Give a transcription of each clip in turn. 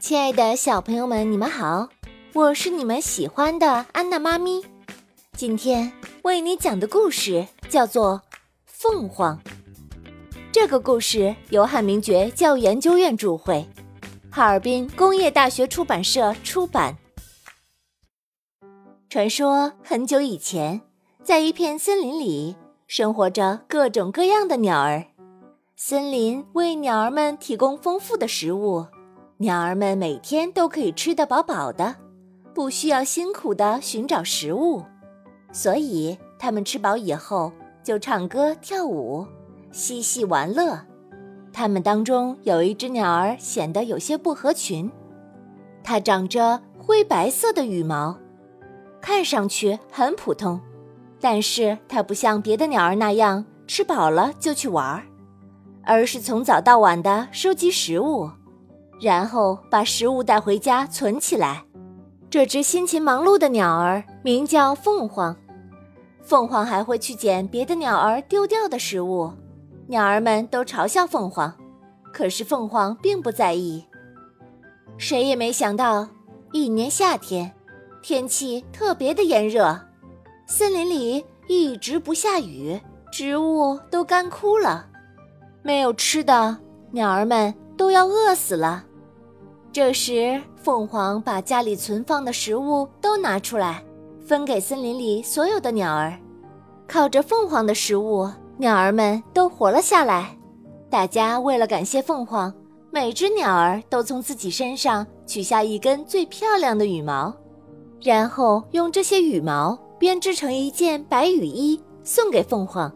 亲爱的小朋友们，你们好，我是你们喜欢的安娜妈咪。今天为你讲的故事叫做《凤凰》。这个故事由汉明觉教育研究院著会，哈尔滨工业大学出版社出版。传说很久以前，在一片森林里，生活着各种各样的鸟儿。森林为鸟儿们提供丰富的食物，鸟儿们每天都可以吃得饱饱的，不需要辛苦地寻找食物，所以它们吃饱以后就唱歌跳舞，嬉戏玩乐。它们当中有一只鸟儿显得有些不合群，它长着灰白色的羽毛，看上去很普通，但是它不像别的鸟儿那样吃饱了就去玩儿。而是从早到晚的收集食物，然后把食物带回家存起来。这只辛勤忙碌的鸟儿名叫凤凰。凤凰还会去捡别的鸟儿丢掉的食物，鸟儿们都嘲笑凤凰，可是凤凰并不在意。谁也没想到，一年夏天，天气特别的炎热，森林里一直不下雨，植物都干枯了。没有吃的，鸟儿们都要饿死了。这时，凤凰把家里存放的食物都拿出来，分给森林里所有的鸟儿。靠着凤凰的食物，鸟儿们都活了下来。大家为了感谢凤凰，每只鸟儿都从自己身上取下一根最漂亮的羽毛，然后用这些羽毛编织成一件白羽衣，送给凤凰。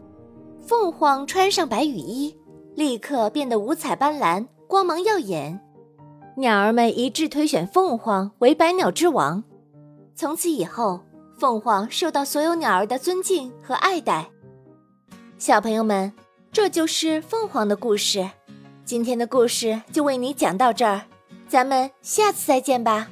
凤凰穿上白羽衣。立刻变得五彩斑斓，光芒耀眼。鸟儿们一致推选凤凰为百鸟之王。从此以后，凤凰受到所有鸟儿的尊敬和爱戴。小朋友们，这就是凤凰的故事。今天的故事就为你讲到这儿，咱们下次再见吧。